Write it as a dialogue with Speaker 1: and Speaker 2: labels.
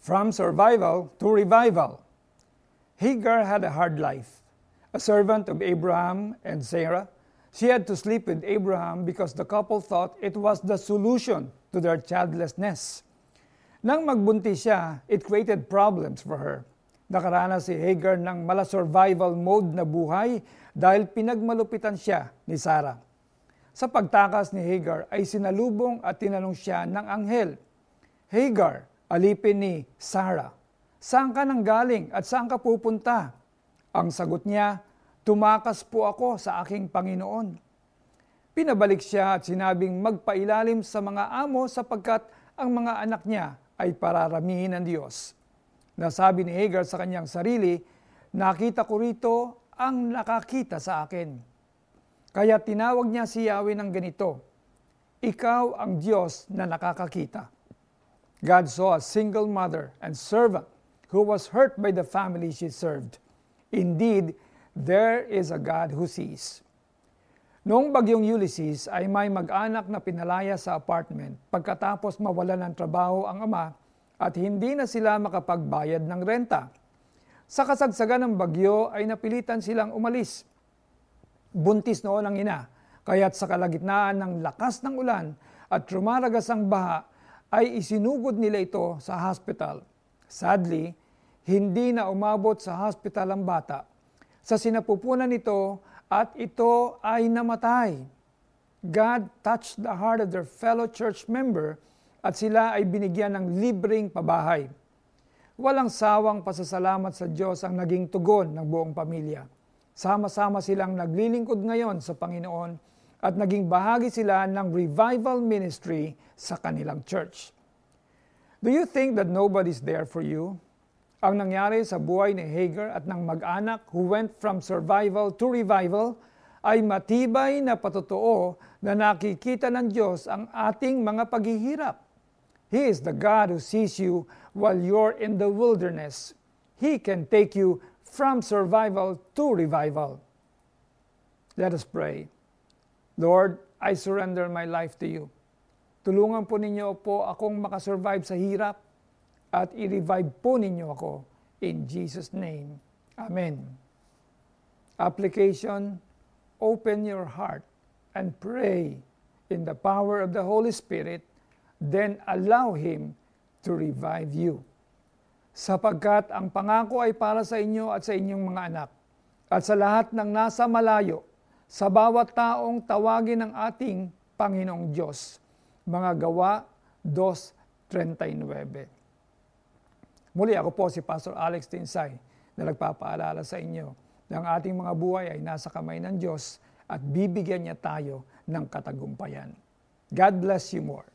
Speaker 1: From survival to revival. Hagar had a hard life. A servant of Abraham and Sarah, she had to sleep with Abraham because the couple thought it was the solution to their childlessness. Nang magbuntis siya, it created problems for her. Nakaranas si Hagar ng mala survival mode na buhay dahil pinagmalupitan siya ni Sarah. Sa pagtakas ni Hagar ay sinalubong at tinanong siya ng anghel, Hagar, alipin ni Sarah, saan ka nang galing at saan ka pupunta? Ang sagot niya, tumakas po ako sa aking Panginoon. Pinabalik siya at sinabing magpailalim sa mga amo sapagkat ang mga anak niya ay pararamihin ng Diyos. Nasabi ni Hagar sa kanyang sarili, nakita ko rito ang nakakita sa akin kaya tinawag niya si Yahweh ng ganito, Ikaw ang Diyos na nakakakita. God saw a single mother and servant who was hurt by the family she served. Indeed, there is a God who sees. Noong bagyong Ulysses ay may mag-anak na pinalaya sa apartment pagkatapos mawala ng trabaho ang ama at hindi na sila makapagbayad ng renta. Sa kasagsagan ng bagyo ay napilitan silang umalis buntis noon ang ina. Kaya't sa kalagitnaan ng lakas ng ulan at rumaragas ang baha, ay isinugod nila ito sa hospital. Sadly, hindi na umabot sa hospital ang bata. Sa sinapupunan nito at ito ay namatay. God touched the heart of their fellow church member at sila ay binigyan ng libreng pabahay. Walang sawang pasasalamat sa Diyos ang naging tugon ng buong pamilya. Sama-sama silang naglilingkod ngayon sa Panginoon at naging bahagi sila ng revival ministry sa kanilang church. Do you think that nobody's there for you? Ang nangyari sa buhay ni Hagar at ng mag-anak who went from survival to revival ay matibay na patotoo na nakikita ng Diyos ang ating mga paghihirap. He is the God who sees you while you're in the wilderness. He can take you from survival to revival. Let us pray. Lord, I surrender my life to you. Tulungan po ninyo po akong makasurvive sa hirap at i-revive po ninyo ako in Jesus' name. Amen. Application, open your heart and pray in the power of the Holy Spirit, then allow Him to revive you sapagkat ang pangako ay para sa inyo at sa inyong mga anak, at sa lahat ng nasa malayo, sa bawat taong tawagin ng ating Panginoong Diyos. Mga gawa 2.39 Muli ako po si Pastor Alex Tinsay na nagpapaalala sa inyo na ang ating mga buhay ay nasa kamay ng Diyos at bibigyan niya tayo ng katagumpayan. God bless you more.